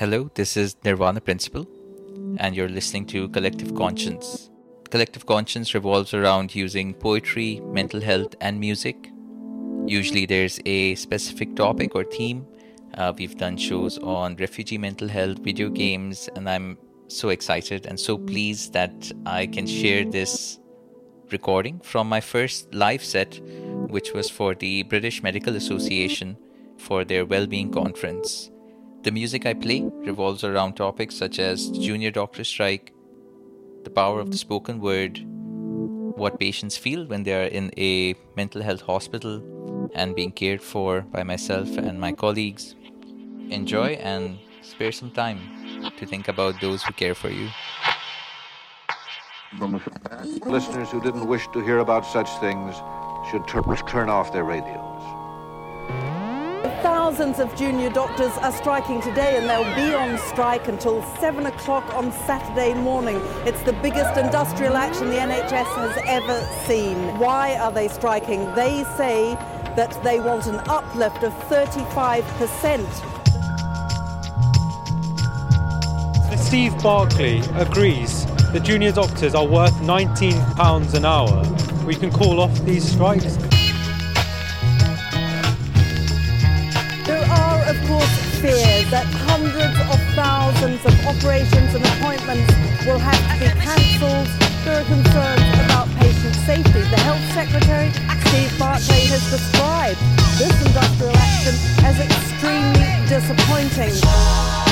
Hello, this is Nirvana Principle, and you're listening to Collective Conscience. Collective Conscience revolves around using poetry, mental health, and music. Usually, there's a specific topic or theme. Uh, we've done shows on refugee mental health, video games, and I'm so excited and so pleased that I can share this recording from my first live set, which was for the British Medical Association for their well-being conference. The music I play revolves around topics such as the junior doctor strike, the power of the spoken word, what patients feel when they are in a mental health hospital and being cared for by myself and my colleagues. Enjoy and spare some time to think about those who care for you. Listeners who didn't wish to hear about such things should turn off their radios. Thousands of junior doctors are striking today and they'll be on strike until 7 o'clock on Saturday morning. It's the biggest industrial action the NHS has ever seen. Why are they striking? They say that they want an uplift of 35%. Steve Barclay agrees the junior doctors are worth £19 an hour. We can call off these strikes. That hundreds of thousands of operations and appointments will have to be cancelled. There are concerns about patient safety. The Health Secretary, Steve Barclay, has described this industrial action as extremely disappointing.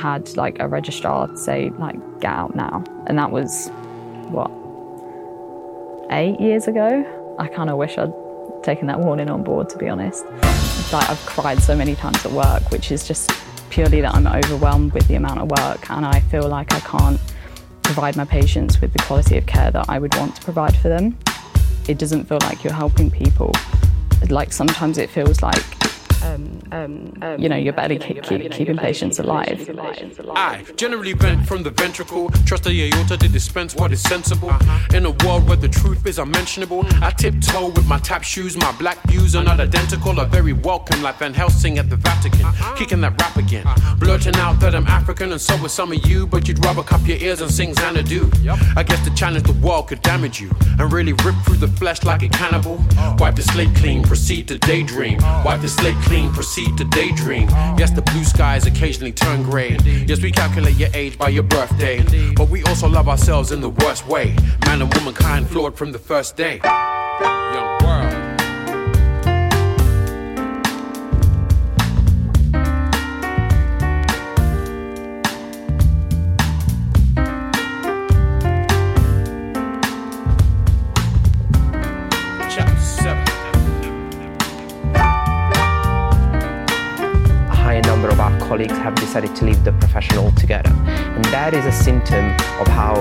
Had like a registrar to say like get out now, and that was what eight years ago. I kind of wish I'd taken that warning on board, to be honest. Like I've cried so many times at work, which is just purely that I'm overwhelmed with the amount of work, and I feel like I can't provide my patients with the quality of care that I would want to provide for them. It doesn't feel like you're helping people. Like sometimes it feels like you know, you're better keep, keep, keeping patients alive. I generally vent from the ventricle, trust the aorta to dispense what is sensible. Uh-huh. In a world where the truth is unmentionable, I tiptoe with my tap shoes. My black views are not identical, are very welcome, like Van Helsing at the Vatican. Uh-huh. Kicking that rap again, uh-huh. blurting out that I'm African, and so are some of you, but you'd rather cup your ears and sing Xanadu. I guess to challenge the world could damage you, and really rip through the flesh like a cannibal. Oh. Wipe the slate clean, proceed to daydream. Oh. Wipe the slate clean proceed to daydream. Yes, the blue skies occasionally turn gray. Yes, we calculate your age by your birthday. But we also love ourselves in the worst way. Man and womankind flawed from the first day. Decided to leave the profession altogether. And that is a symptom of how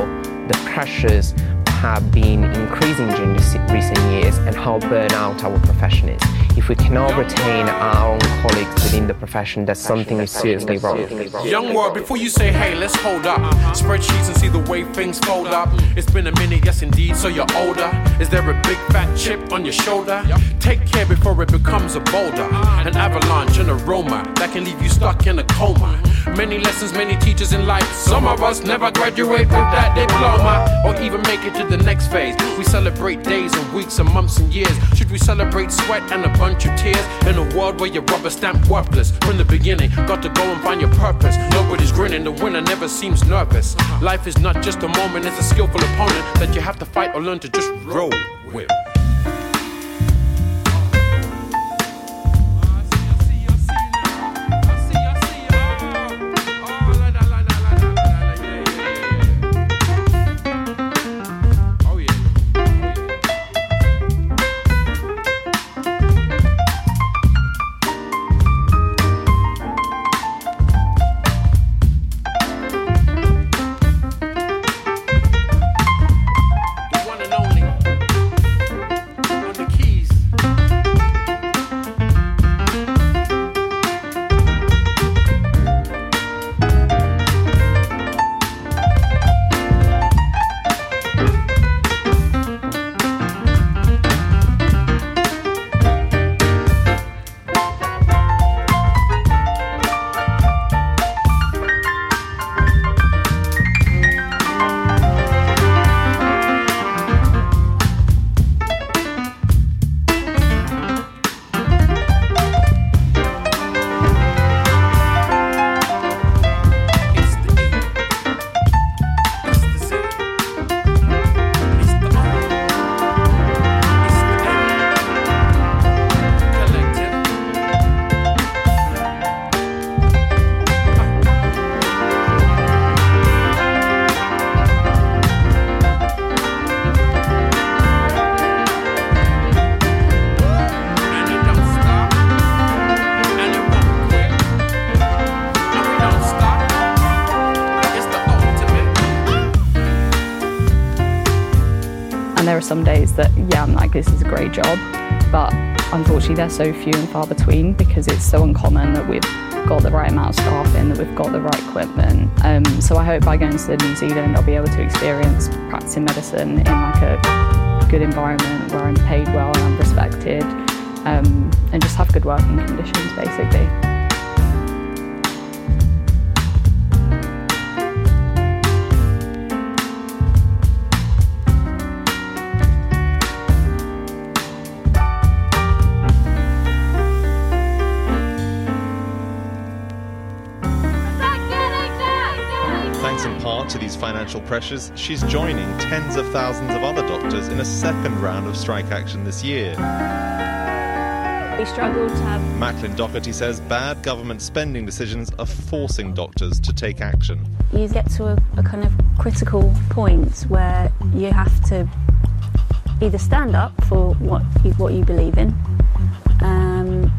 the pressures have been increasing during recent years and how burnout our profession is. If we cannot retain our own colleagues within the profession, that something is seriously wrong. Young world, before you say, hey, let's hold up. Spreadsheets and see the way things fold up. It's been a minute, yes indeed, so you're older. Is there a big fat chip on your shoulder? Take care before it becomes a boulder. An avalanche, an aroma that can leave you stuck in a coma. Many lessons, many teachers in life. Some of us never graduate with that diploma or even make it to the next phase. We celebrate days and weeks and months and years. Should we celebrate sweat and a bunch of tears in a world where you're rubber stamp worthless. From the beginning, got to go and find your purpose. Nobody's grinning, the winner never seems nervous. Life is not just a moment, it's a skillful opponent that you have to fight or learn to just roll with. Days that, yeah, I'm like, this is a great job. But unfortunately, they're so few and far between because it's so uncommon that we've got the right amount of staff in, that we've got the right equipment. Um, so I hope by going to New Zealand, I'll be able to experience practicing medicine in like a good environment where I'm paid well and I'm respected, um, and just have good working conditions, basically. Financial pressures, she's joining tens of thousands of other doctors in a second round of strike action this year. We struggle to have. Macklin Doherty says bad government spending decisions are forcing doctors to take action. You get to a, a kind of critical point where you have to either stand up for what you, what you believe in, um,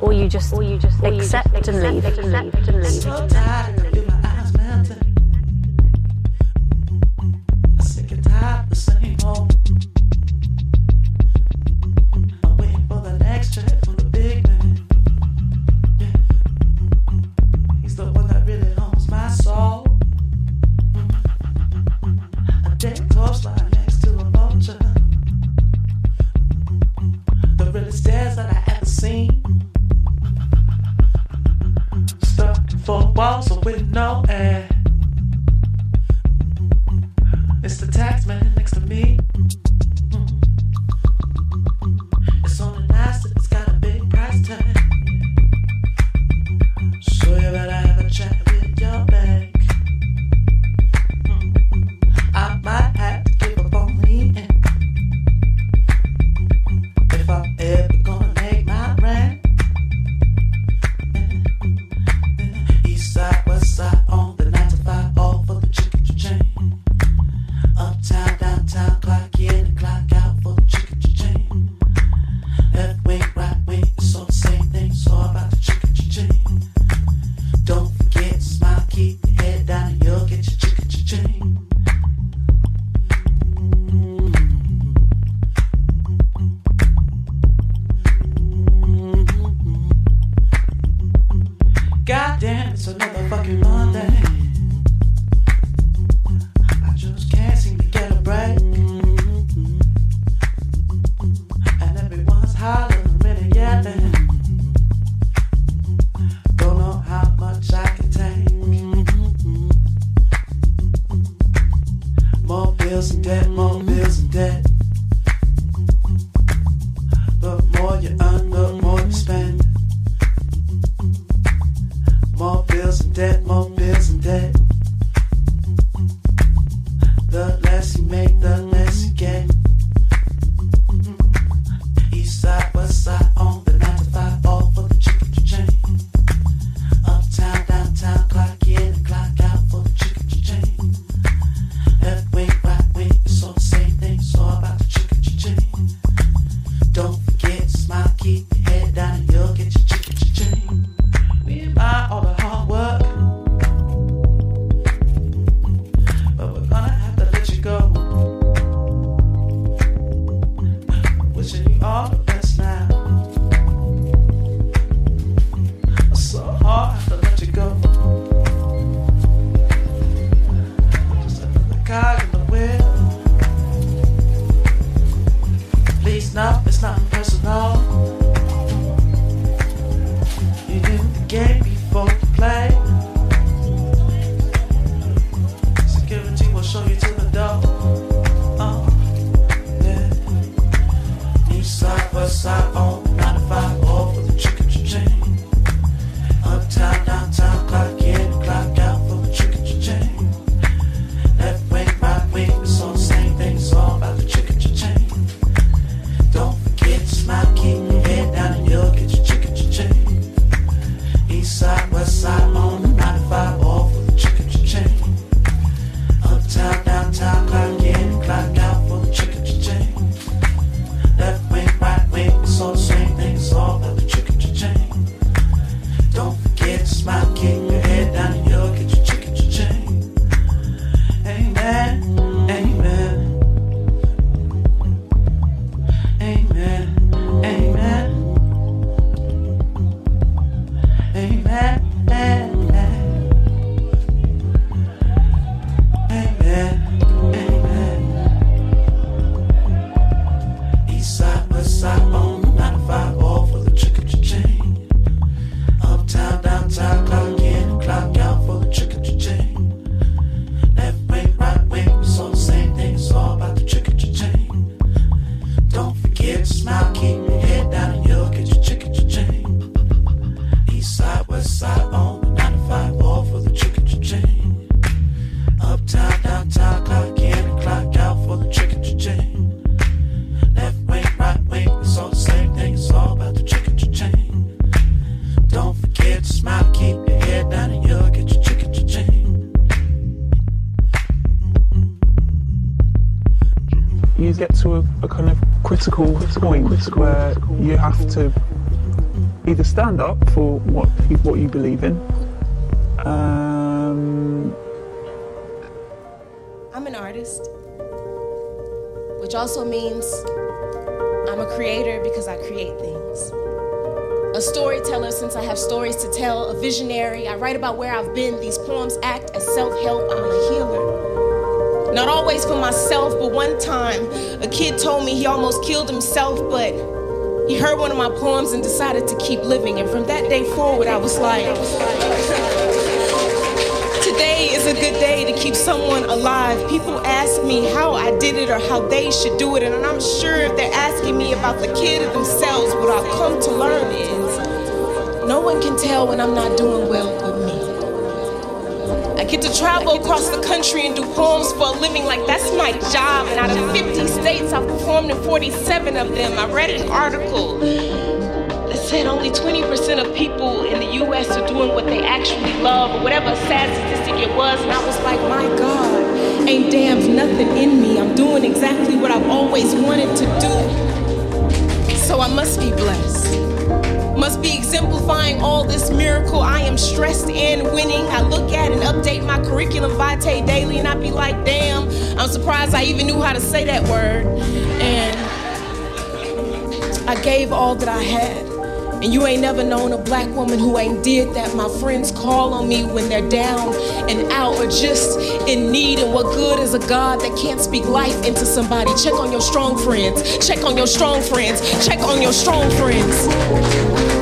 or you just or you just accept, you just and, leave. Accept and leave. Point where you have to either stand up for what you, what you believe in. Um, I'm an artist, which also means I'm a creator because I create things. A storyteller since I have stories to tell, a visionary. I write about where I've been. These poems act as self help. I'm a healer. Not always for myself, but one time a kid told me he almost killed himself, but he heard one of my poems and decided to keep living. And from that day forward, I was like, Today is a good day to keep someone alive. People ask me how I did it or how they should do it, and I'm sure if they're asking me about the kid or themselves, what I've come to learn is no one can tell when I'm not doing well. I get to travel across the country and do poems for a living like that's my job. And out of 50 states, I've performed in 47 of them. I read an article that said only 20% of people in the US are doing what they actually love, or whatever sad statistic it was. And I was like, my God, ain't damned nothing in me. I'm doing exactly what I've always wanted to do. So I must be blessed. Must be exemplifying all this miracle. I am stressed and winning. I look at and update my curriculum vitae daily, and I be like, damn, I'm surprised I even knew how to say that word. And I gave all that I had. And you ain't never known a black woman who ain't did that. My friends call on me when they're down and out or just in need. And what good is a God that can't speak life into somebody? Check on your strong friends. Check on your strong friends. Check on your strong friends.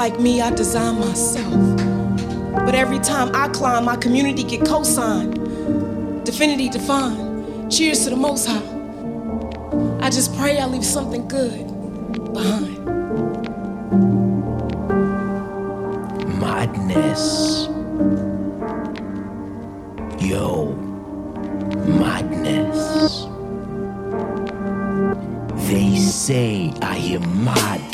like me, I design myself. But every time I climb, my community get co-signed. Definity defined. Cheers to the most high. I just pray I leave something good behind. Madness. Yo, madness. They say I am mad.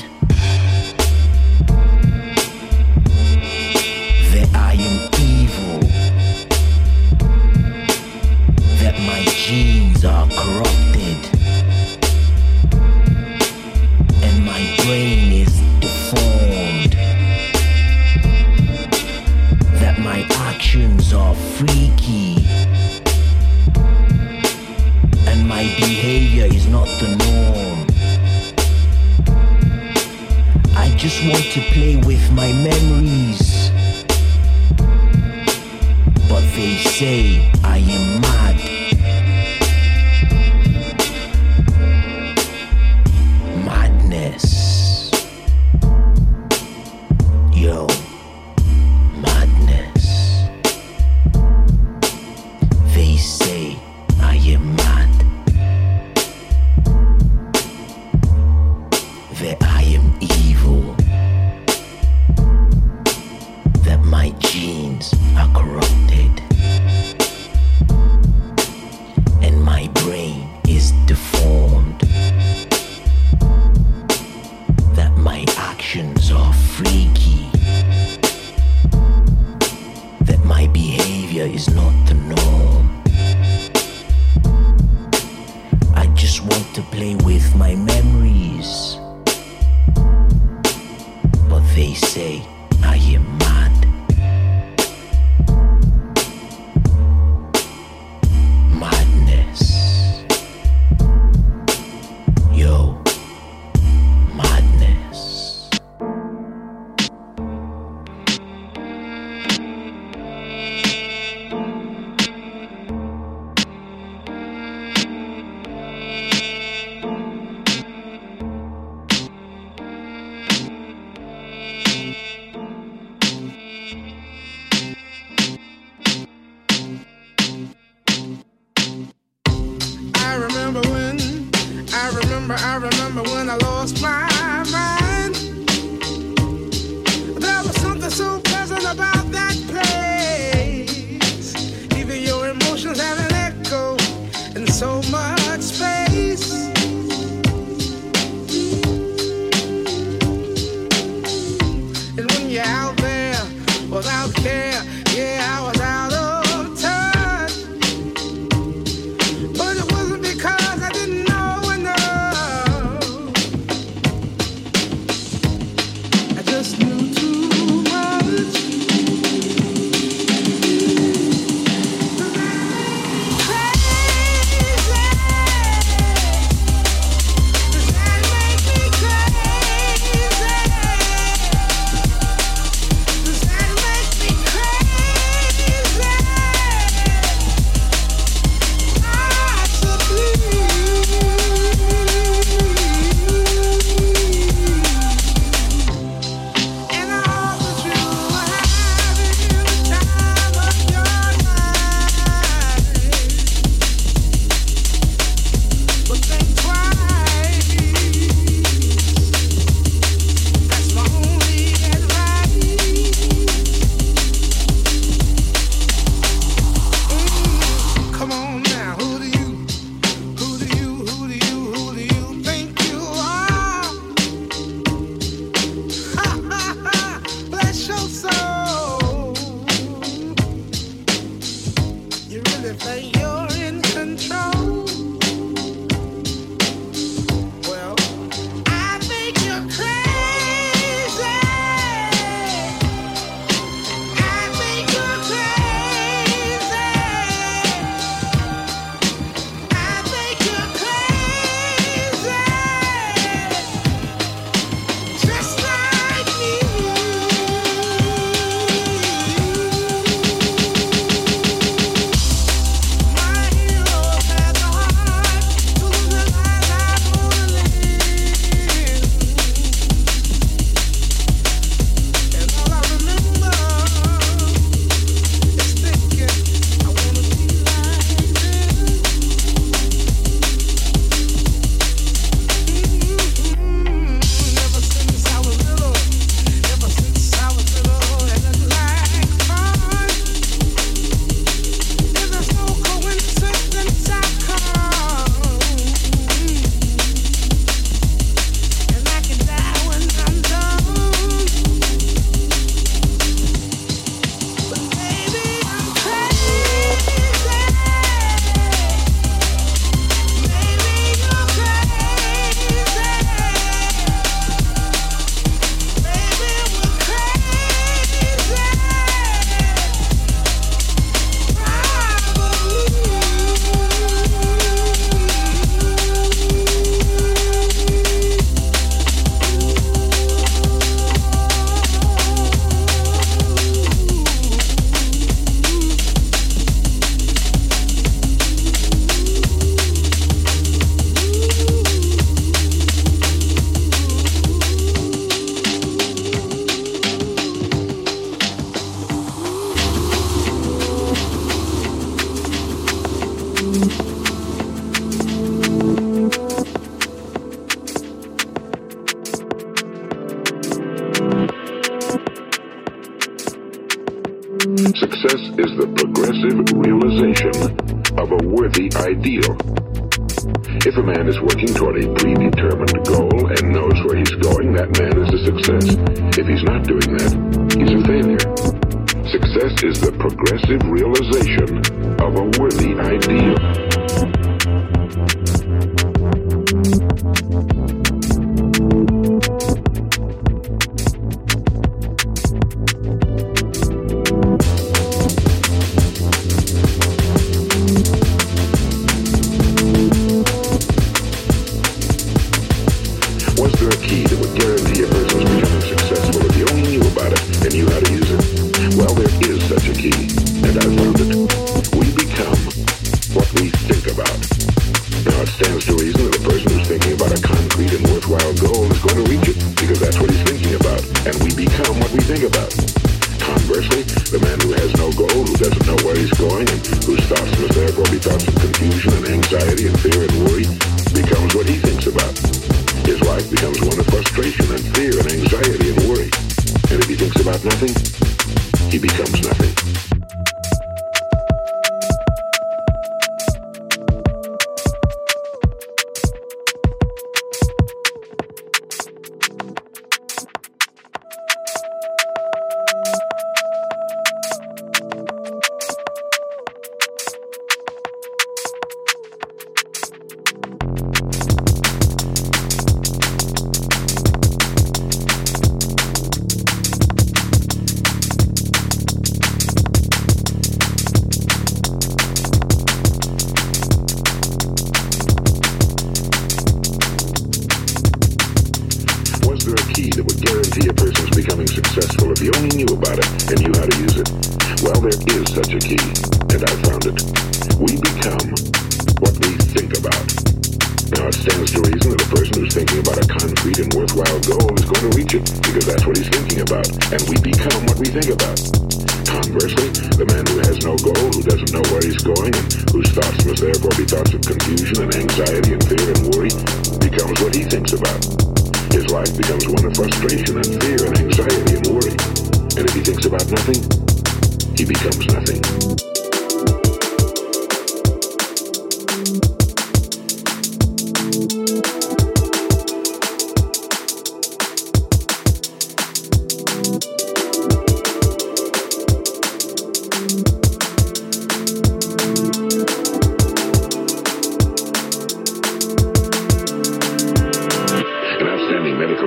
Thinks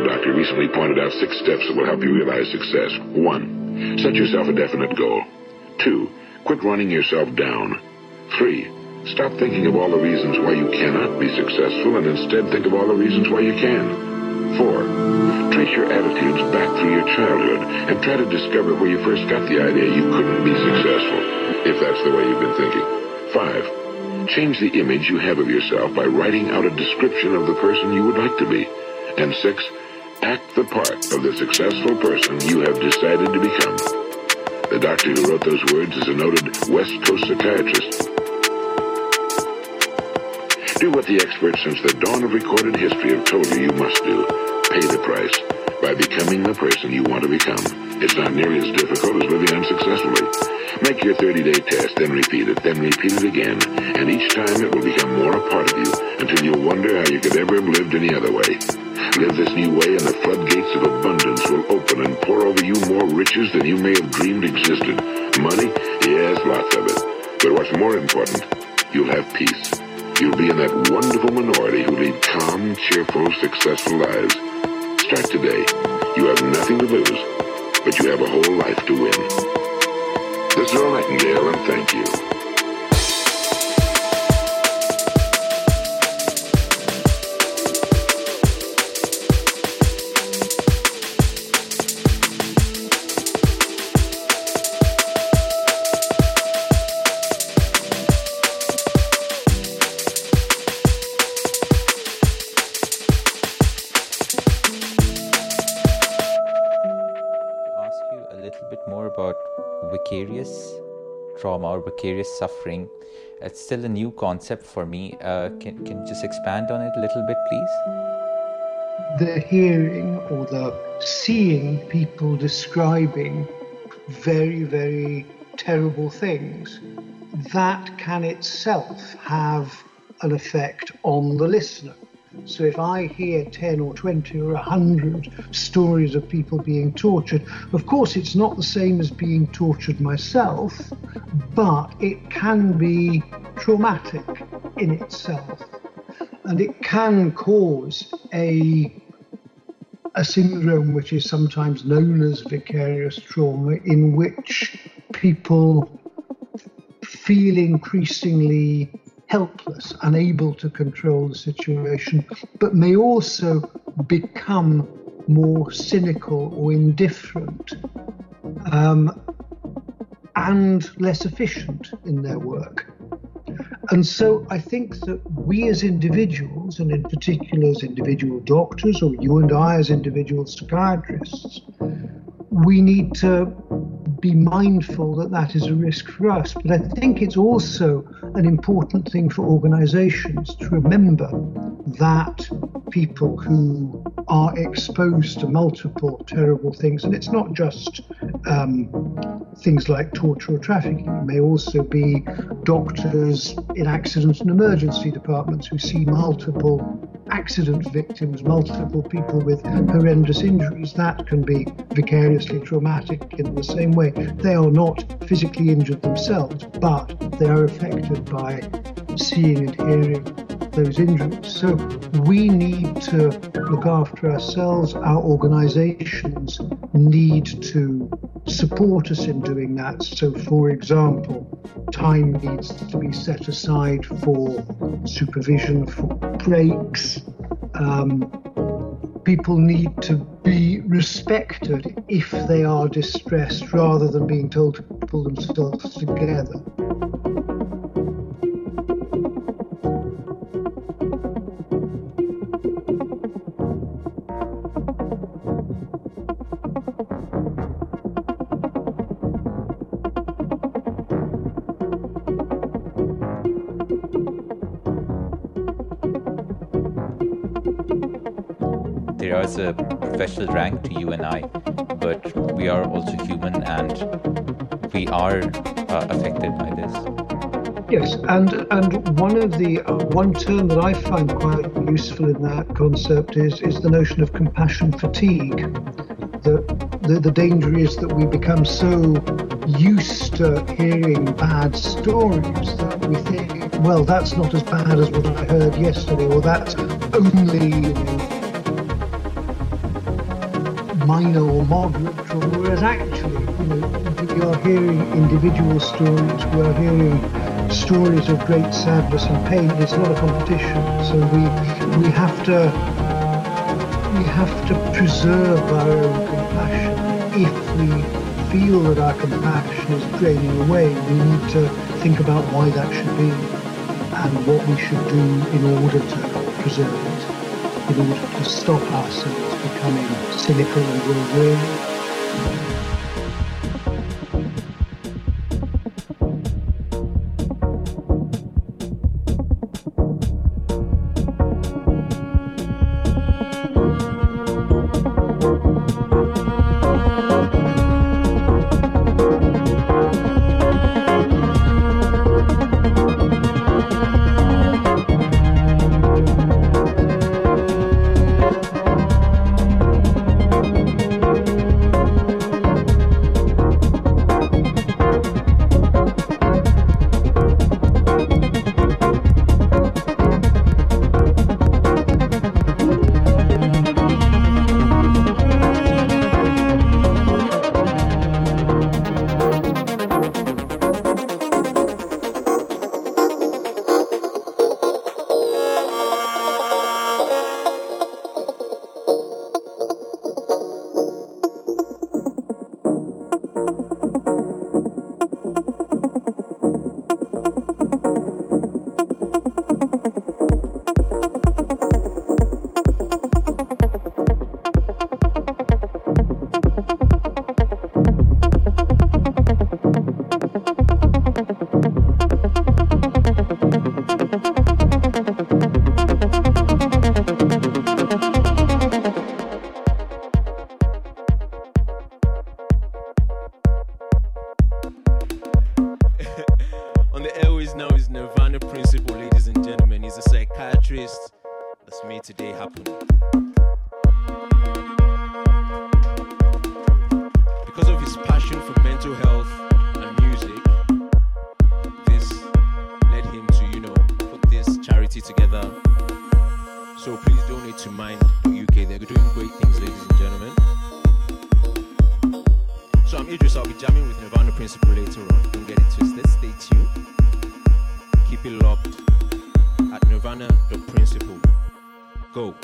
doctor recently pointed out six steps that will help you realize success. One, set yourself a definite goal. Two, quit running yourself down. Three, stop thinking of all the reasons why you cannot be successful and instead think of all the reasons why you can. Four, trace your attitudes back through your childhood and try to discover where you first got the idea you couldn't be successful, if that's the way you've been thinking. Five, change the image you have of yourself by writing out a description of the person you would like to be. And six, act the part of the successful person you have decided to become. The doctor who wrote those words is a noted West Coast psychiatrist. Do what the experts since the dawn of recorded history have told you you must do. Pay the price by becoming the person you want to become. It's not nearly as difficult as living unsuccessfully. Make your 30-day test, then repeat it, then repeat it again, and each time it will become more a part of you until you'll wonder how you could ever have lived any other way. Live this new way and the floodgates of abundance will open and pour over you more riches than you may have dreamed existed. Money? Yes, lots of it. But what's more important, you'll have peace. You'll be in that wonderful minority who lead calm, cheerful, successful lives. Today. You have nothing to lose, but you have a whole life to win. This is Earl Nightingale, and thank you. Little bit more about vicarious trauma or vicarious suffering. It's still a new concept for me. Uh, can, can you just expand on it a little bit, please? The hearing or the seeing people describing very, very terrible things, that can itself have an effect on the listener. So if I hear 10 or 20 or 100 stories of people being tortured, of course it's not the same as being tortured myself, but it can be traumatic in itself. And it can cause a a syndrome which is sometimes known as vicarious trauma, in which people feel increasingly helpless, unable to control the situation, but may also become more cynical or indifferent um, and less efficient in their work. And so I think that we as individuals, and in particular as individual doctors, or you and I as individual psychiatrists, we need to be mindful that that is a risk for us. But I think it's also an important thing for organizations to remember that people who are exposed to multiple terrible things, and it's not just um, things like torture or trafficking, it may also be doctors in accident and emergency departments who see multiple accident victims, multiple people with horrendous injuries, that can be vicariously traumatic in the same way. They are not physically injured themselves, but they are affected by seeing and hearing those injuries. So we need to look after ourselves. Our organizations need to support us in doing that. So, for example, time needs to be set aside for supervision, for breaks. Um, people need to be respected if they are distressed rather than being told to pull themselves together. Professional rank to you and I, but we are also human and we are uh, affected by this. Yes, and and one of the uh, one term that I find quite useful in that concept is is the notion of compassion fatigue. The, the the danger is that we become so used to hearing bad stories that we think, well, that's not as bad as what I heard yesterday, or that's only you know, minor or moderate trauma, whereas actually, you know, we are hearing individual stories, we are hearing stories of great sadness and pain. It's not a competition, so we we have to we have to preserve our own compassion. If we feel that our compassion is draining away, we need to think about why that should be and what we should do in order to preserve it, in order to stop ourselves becoming cynical and will-weary. Together. So please donate to Mind UK. They're doing great things, ladies and gentlemen. So I'm Idris. I'll be jamming with Nirvana Principle later on. Don't get it twisted. Stay tuned. Keep it locked at Nirvana the Principle. Go.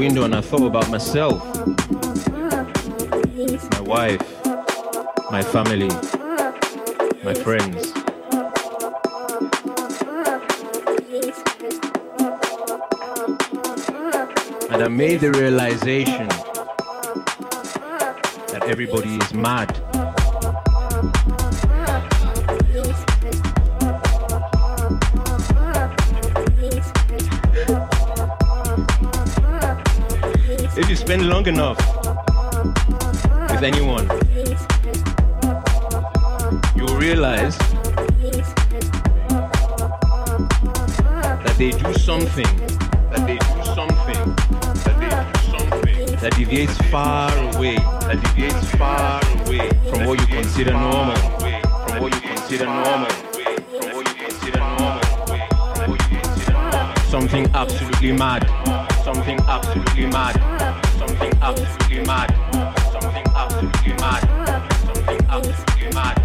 Window and I thought about myself, my wife, my family, my friends. And I made the realization that everybody is mad. Spend long enough. With anyone, you'll realize that they do something, that they do something, that they do something that deviates far away, that deviates far away from what you consider normal, from what you consider normal. Something absolutely mad, something absolutely mad, absolutely mad, something absolutely mad, something absolutely mad,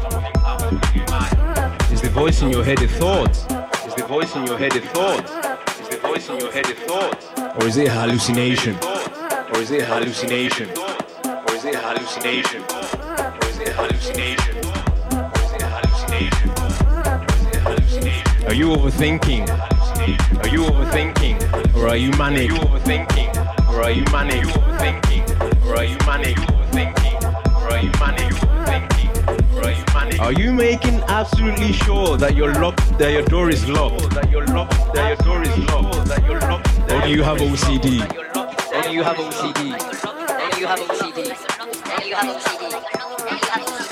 something absolutely mad. Is the voice in your head a thought? Is the voice in your head a thought? Is the voice in your head a thought? Or is it a hallucination? Or is it a hallucination? Or is it a hallucination? Or is it a hallucination? Or is it a hallucination? Or is it a hallucination? Are you overthinking? Are you overthinking? Or are you manic? Are you overthinking? Or are you manic? Are you overthinking? Or are you manic? Are you overthinking? Or are you manic? Are you overthinking? Or are you manic? Are you making absolutely sure that your lock that your door is locked? That your lock that your door is locked? That your lock Or do you have OCD? Or do you have OCD? Or do you have OCD? Or do you have OCD?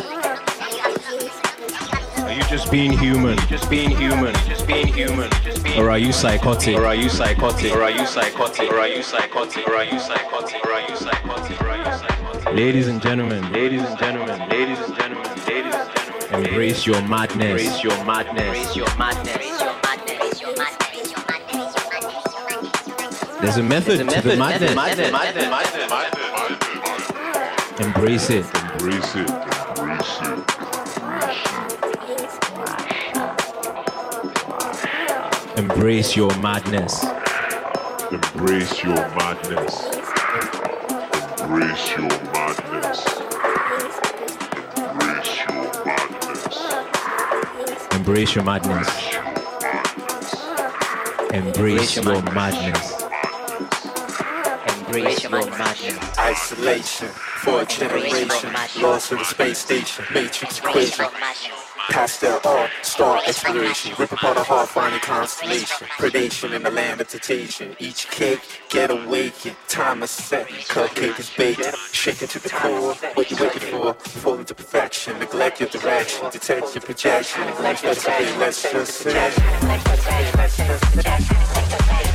Are you just being human? Just being human? Just being human? Just being Or are you psychotic? Or are you psychotic? Or are you psychotic? Or are you psychotic? Or are you psychotic? Or are you psychotic? Or are you psychotic? Ladies and gentlemen, ladies and gentlemen, ladies and gentlemen, ladies and gentlemen, embrace your madness. Embrace your madness. Embrace your madness. There's a method There's a to the method, madness. method, method, method, Embrace it. Embrace it. Embrace your madness. Embrace your madness. Embrace your madness. Embrace your madness. Embrace your madness. Embrace your madness. Embrace your madness. Isolation for a generation lost in the space station. Matrix equation. Pastel art, star exploration, rip apart a heart, finding constellation, predation in the land of temptation. Each cake get awakened, time is set, cupcake is baked, shaken to the core. What you waiting for? Fall into perfection, neglect your direction, detect your projection. Let's just say, let's just say. Be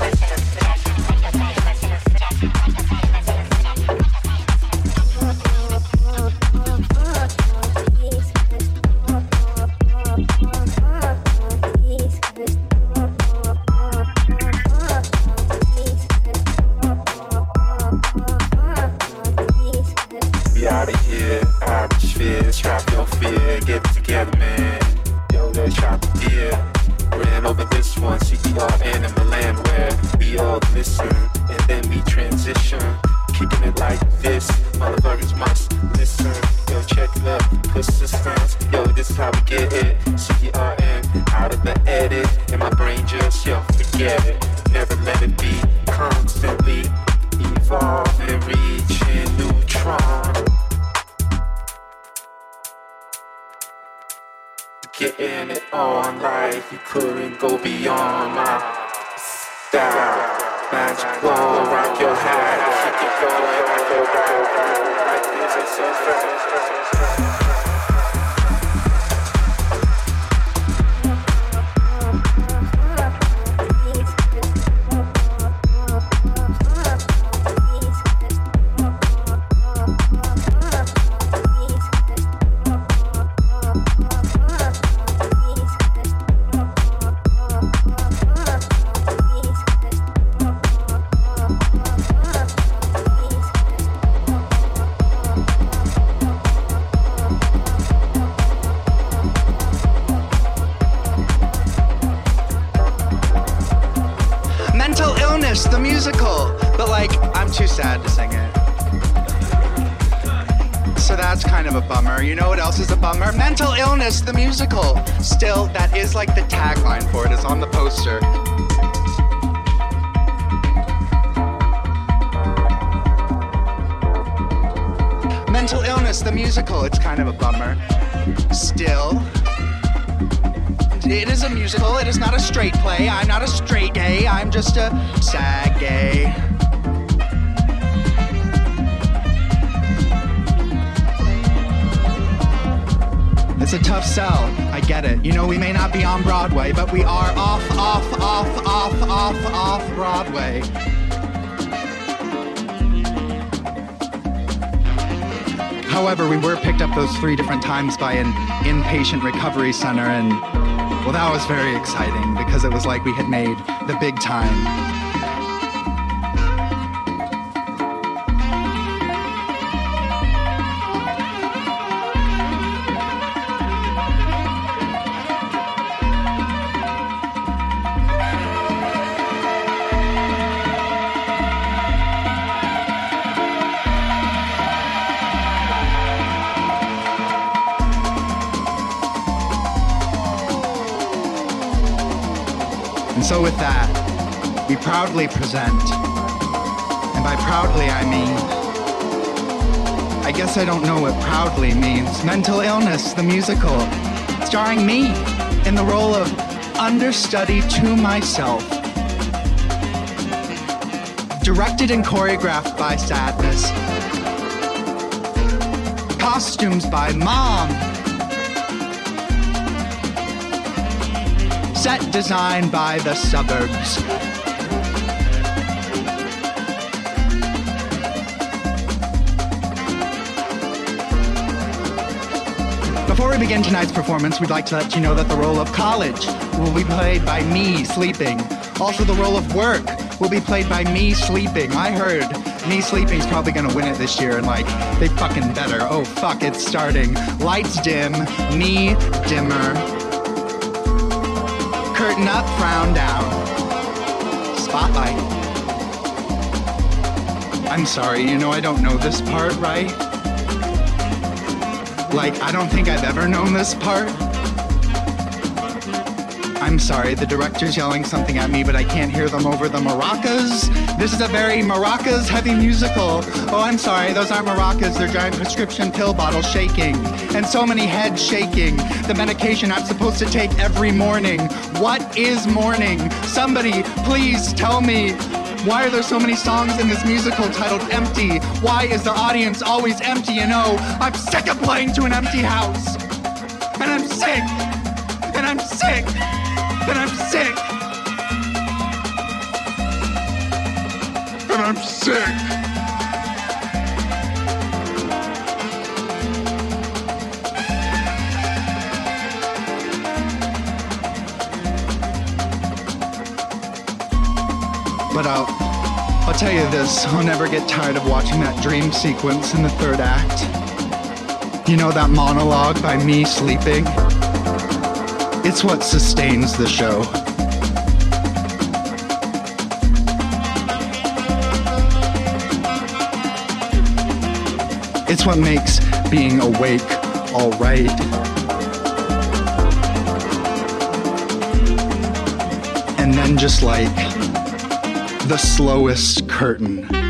Kicking it like this, motherfuckers must listen. Yo, check the persistence. Yo, this is how we get It's a tough sell. I get it. You know, we may not be on Broadway, but we are off, off, off, off, off, off Broadway. However, we were picked up those three different times by an inpatient recovery center, and well, that was very exciting because it was like we had made the big time. With that, we proudly present, and by proudly I mean, I guess I don't know what proudly means. Mental Illness, the musical, starring me in the role of understudy to myself. Directed and choreographed by Sadness. Costumes by Mom. Set design by the suburbs. Before we begin tonight's performance, we'd like to let you know that the role of college will be played by me sleeping. Also, the role of work will be played by me sleeping. I heard me sleeping is probably gonna win it this year, and like, they fucking better. Oh fuck, it's starting. Lights dim, me dimmer. Curtain up, frown down. Spotlight. I'm sorry, you know I don't know this part, right? Like, I don't think I've ever known this part. I'm sorry, the director's yelling something at me, but I can't hear them over the maracas. This is a very maracas heavy musical. Oh, I'm sorry, those aren't maracas, they're giant prescription pill bottles shaking. And so many heads shaking. The medication I'm supposed to take every morning. What is morning? Somebody, please tell me. Why are there so many songs in this musical titled Empty? Why is the audience always empty? You know, I'm sick of playing to an empty house. And I'm sick. And I'm sick. And I'm sick. And I'm sick. But I'll, I'll tell you this, I'll never get tired of watching that dream sequence in the third act. You know that monologue by me sleeping? It's what sustains the show. It's what makes being awake all right. And then just like the slowest curtain.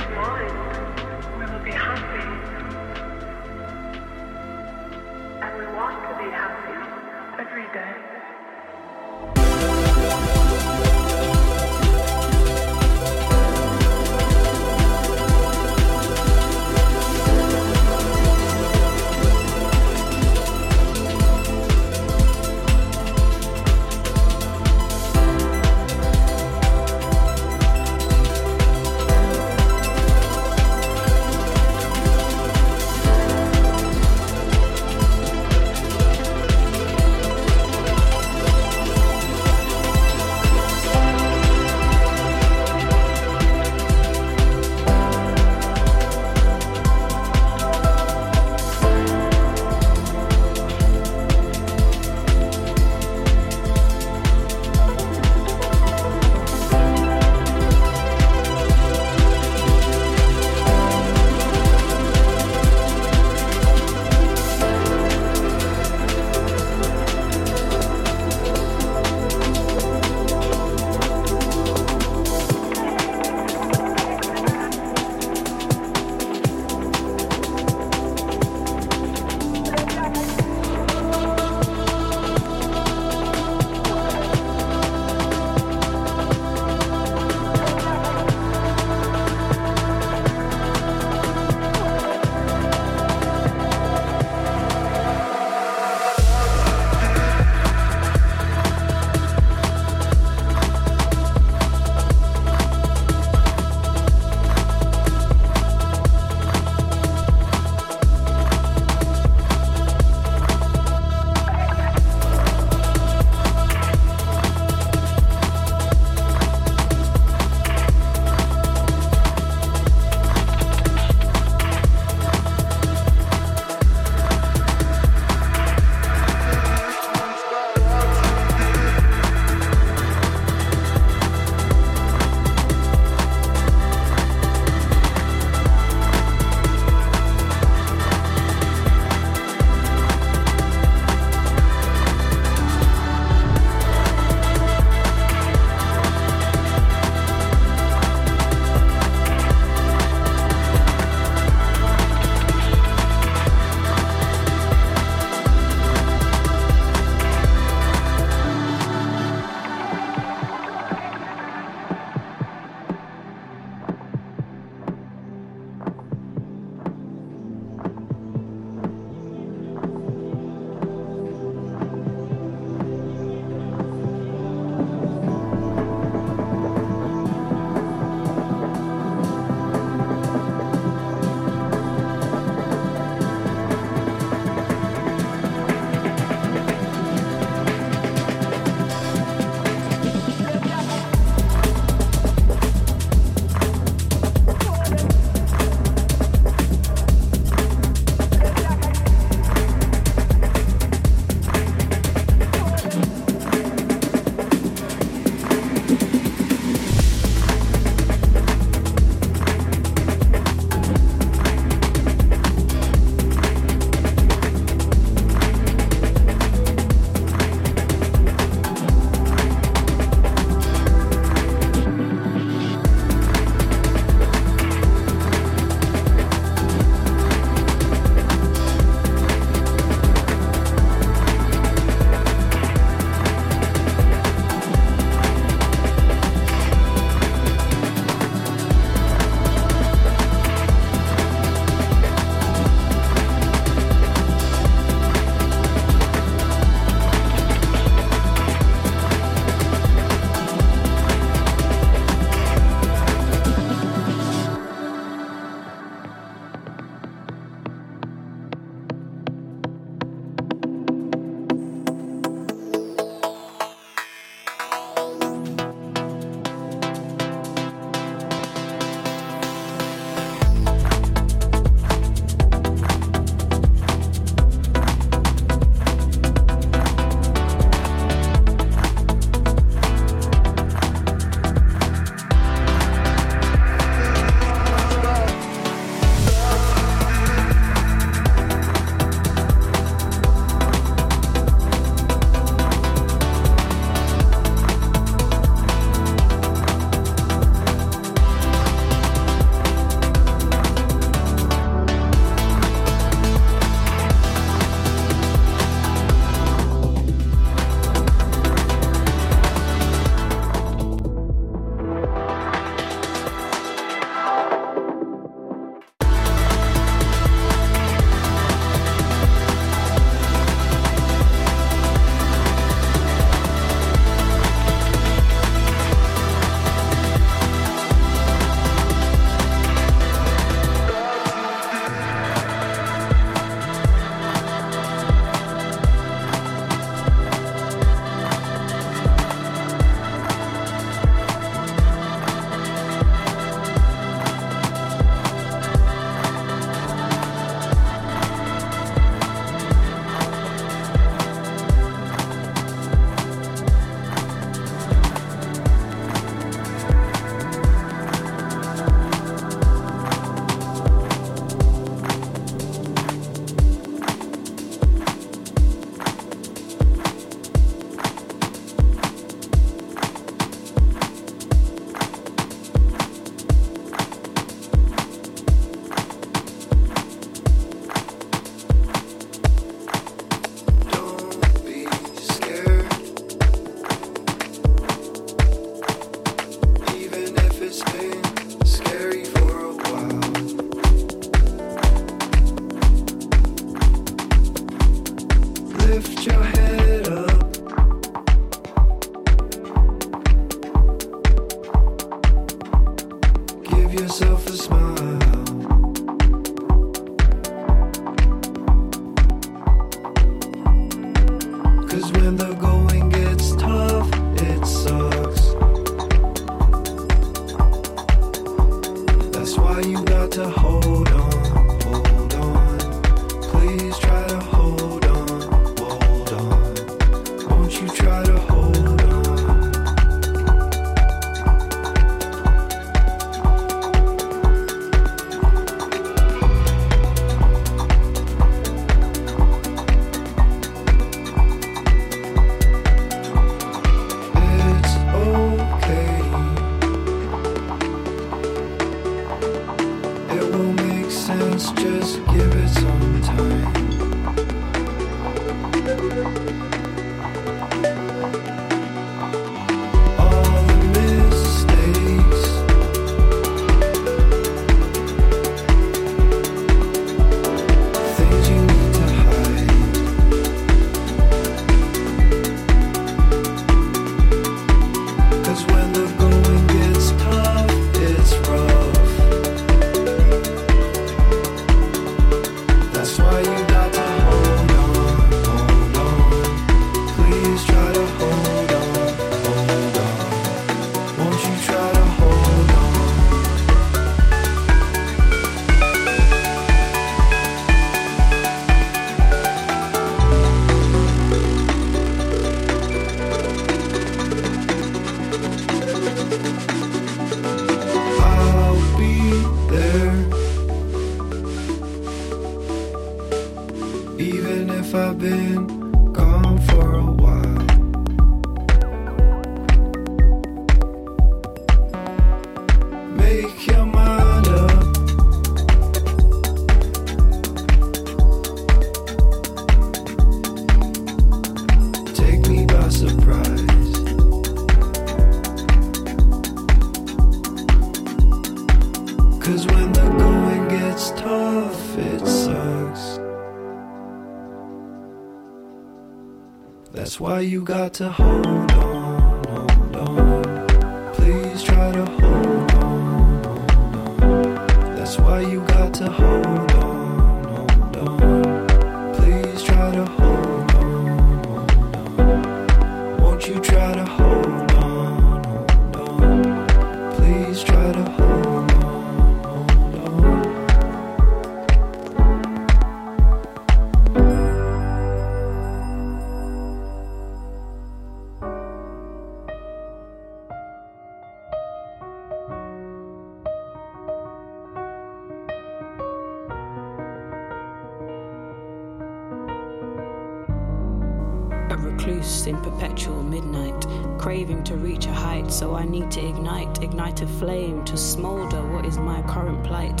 light.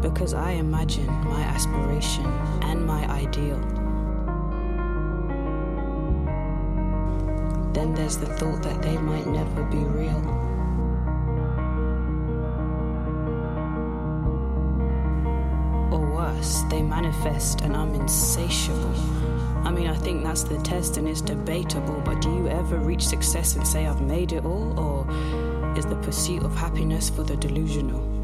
Because I imagine my aspiration and my ideal. Then there's the thought that they might never be real. Or worse, they manifest and I'm insatiable. I mean, I think that's the test and it's debatable, but do you ever reach success and say, I've made it all? Or is the pursuit of happiness for the delusional.